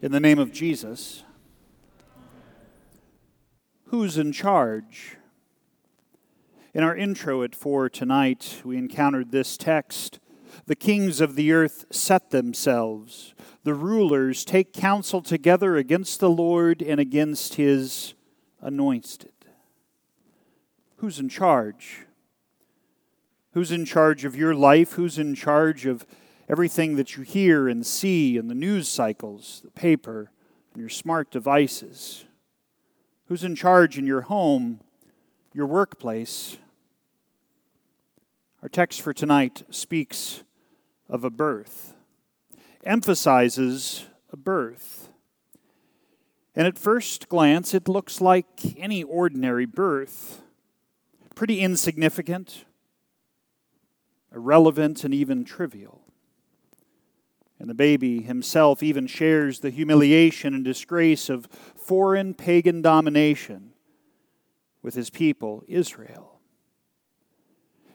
In the name of Jesus, who's in charge? In our intro at four tonight, we encountered this text The kings of the earth set themselves, the rulers take counsel together against the Lord and against his anointed. Who's in charge? Who's in charge of your life? Who's in charge of everything that you hear and see in the news cycles, the paper, and your smart devices? Who's in charge in your home, your workplace? Our text for tonight speaks of a birth, emphasizes a birth. And at first glance, it looks like any ordinary birth, pretty insignificant, irrelevant, and even trivial. And the baby himself even shares the humiliation and disgrace of foreign pagan domination with his people, Israel.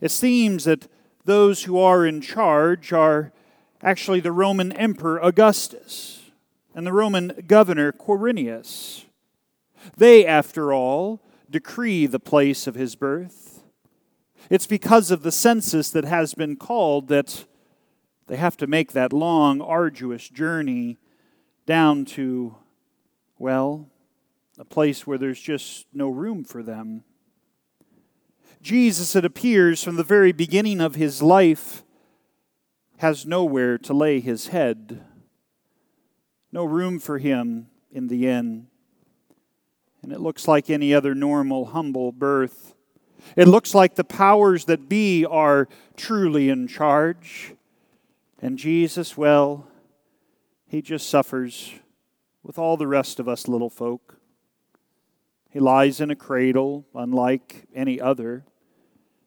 It seems that those who are in charge are actually the Roman Emperor Augustus and the Roman governor Quirinius. They, after all, decree the place of his birth. It's because of the census that has been called that they have to make that long, arduous journey down to, well, a place where there's just no room for them. Jesus, it appears from the very beginning of his life, has nowhere to lay his head, no room for him in the inn. And it looks like any other normal, humble birth. It looks like the powers that be are truly in charge. And Jesus, well, he just suffers with all the rest of us little folk. He lies in a cradle, unlike any other,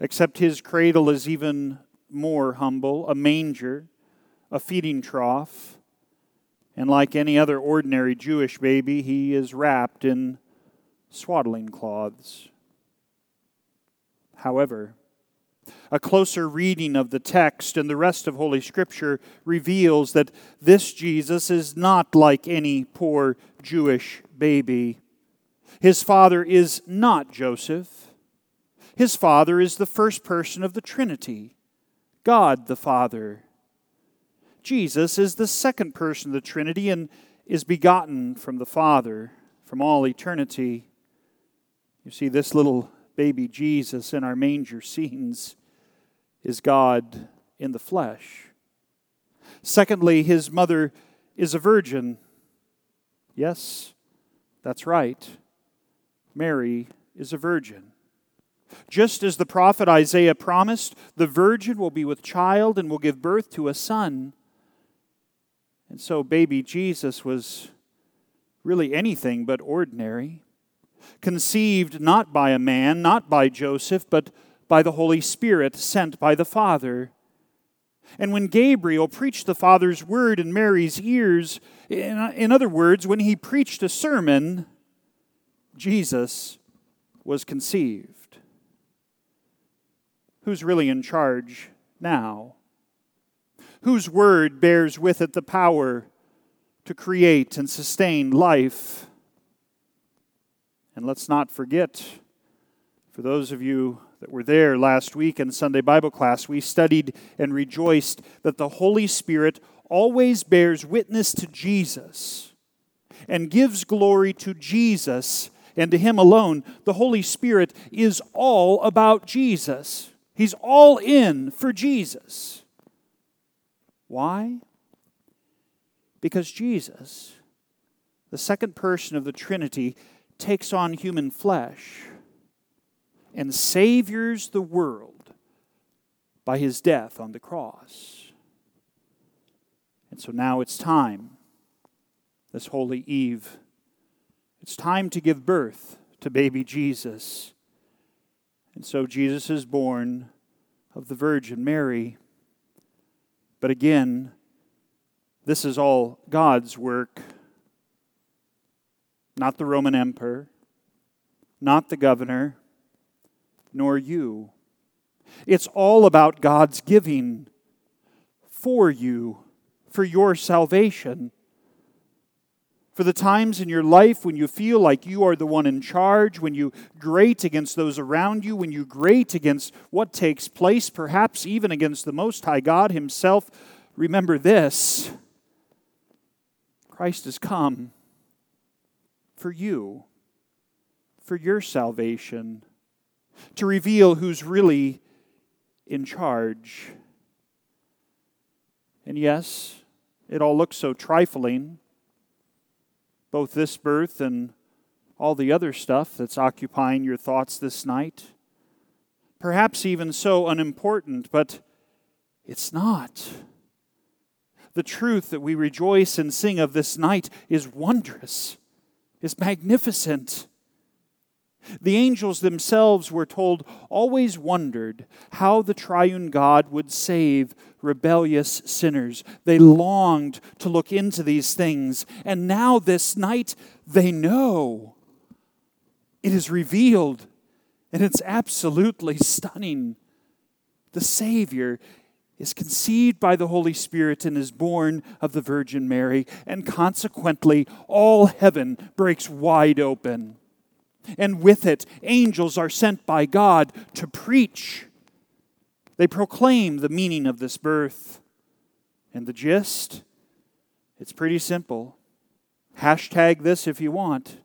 except his cradle is even more humble a manger, a feeding trough. And like any other ordinary Jewish baby, he is wrapped in swaddling cloths. However, a closer reading of the text and the rest of Holy Scripture reveals that this Jesus is not like any poor Jewish baby. His father is not Joseph. His father is the first person of the Trinity, God the Father. Jesus is the second person of the Trinity and is begotten from the Father from all eternity. You see, this little baby Jesus in our manger scenes is God in the flesh. Secondly, his mother is a virgin. Yes, that's right. Mary is a virgin. Just as the prophet Isaiah promised, the virgin will be with child and will give birth to a son. And so, baby Jesus was really anything but ordinary conceived not by a man, not by Joseph, but by the Holy Spirit sent by the Father. And when Gabriel preached the Father's word in Mary's ears, in, other words, when he preached a sermon, Jesus was conceived. Who's really in charge now? Whose word bears with it the power to create and sustain life? And let's not forget, for those of you that were there last week in Sunday Bible class, we studied and rejoiced that the Holy Spirit always bears witness to Jesus and gives glory to Jesus and to Him alone. The Holy Spirit is all about Jesus, He's all in for Jesus. Why? Because Jesus, the second person of the Trinity, takes on human flesh and saviors the world by his death on the cross. And so now it's time, this holy eve, it's time to give birth to baby Jesus. And so Jesus is born of the Virgin Mary. But again, this is all God's work not the Roman emperor, not the governor, nor you. It's all about God's giving for you, for your salvation. For the times in your life when you feel like you are the one in charge, when you grate against those around you, when you grate against what takes place, perhaps even against the Most High God Himself, remember this Christ has come for you, for your salvation, to reveal who's really in charge. And yes, it all looks so trifling both this birth and all the other stuff that's occupying your thoughts this night. Perhaps even so unimportant, but it's not. The truth that we rejoice and sing of this night is wondrous, is magnificent. The angels themselves, were told, always wondered how the triune God would save rebellious sinners. They longed to look into these things, and now this night they know. It is revealed, and it's absolutely stunning. The Savior is conceived by the Holy Spirit and is born of the Virgin Mary, and consequently, all heaven breaks wide open and with it, angels are sent by God to preach. They proclaim the meaning of this birth. And the gist? It's pretty simple. Hashtag this if you want.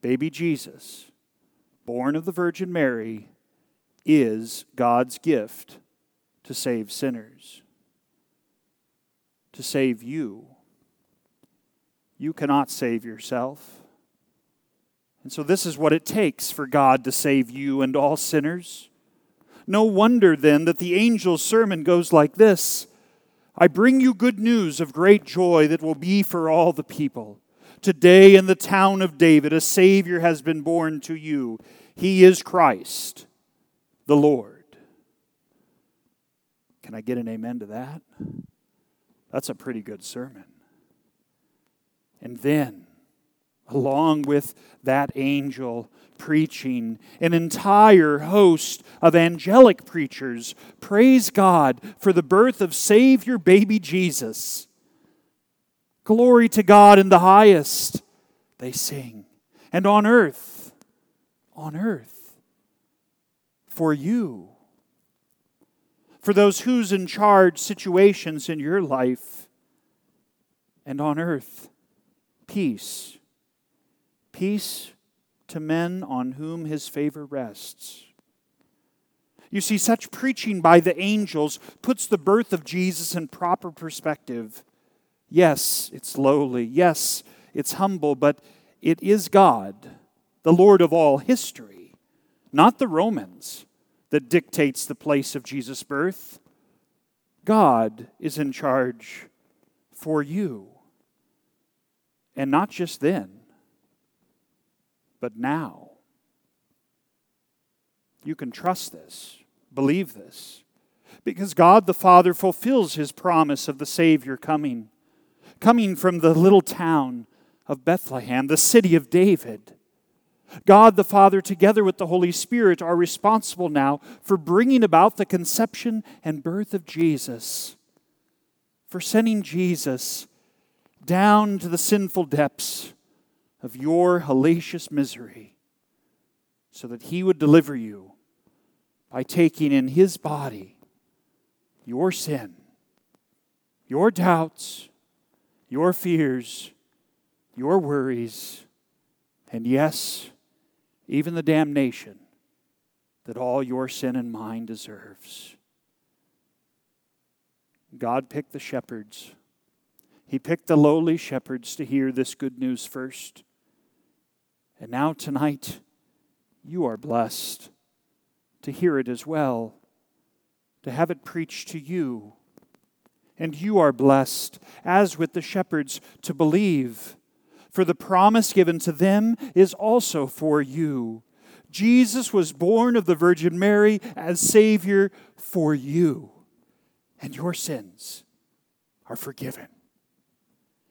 Baby Jesus, born of the Virgin Mary, is God's gift to save sinners, to save you. You cannot save yourself. And so, this is what it takes for God to save you and all sinners. No wonder then that the angel's sermon goes like this I bring you good news of great joy that will be for all the people. Today in the town of David, a Savior has been born to you. He is Christ, the Lord. Can I get an amen to that? That's a pretty good sermon. And then, along with that angel preaching, an entire host of angelic preachers praise God for the birth of Savior baby Jesus. Glory to God in the highest, they sing. And on earth, on earth, for you, for those who's in charge situations in your life, and on earth, peace peace to men on whom his favor rests. You see, such preaching by the angels puts the birth of Jesus in proper perspective. Yes, it's lowly. Yes, it's humble, but it is God, the Lord of all history, not the Romans, that dictates the place of Jesus' birth. God is in charge for you. And not just then but now. You can trust this, believe this, because God the Father fulfills his promise of the Savior coming, coming from the little town of Bethlehem, the city of David. God the Father, together with the Holy Spirit, are responsible now for bringing about the conception and birth of Jesus, for sending Jesus down to the sinful depths of your hellacious misery, so that he would deliver you by taking in his body your sin, your doubts, your fears, your worries, and yes, even the damnation that all your sin and mine deserves. God picked the shepherds. He picked the lowly shepherds to hear this good news first. And now, tonight, you are blessed to hear it as well, to have it preached to you. And you are blessed, as with the shepherds, to believe. For the promise given to them is also for you. Jesus was born of the Virgin Mary as Savior for you, and your sins are forgiven.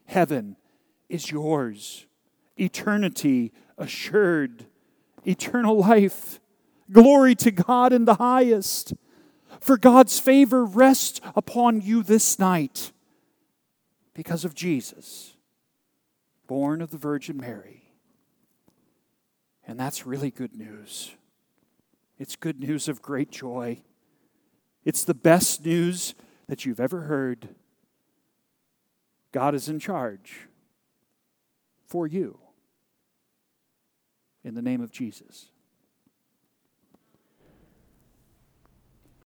Heaven is yours, eternity assured eternal life. Glory to God in the highest. For God's favor rests upon you this night because of Jesus. Born of the Virgin Mary. And that's really good news. It's good news of great joy. It's the best news that you've ever heard. God is in charge for you. In the name of Jesus.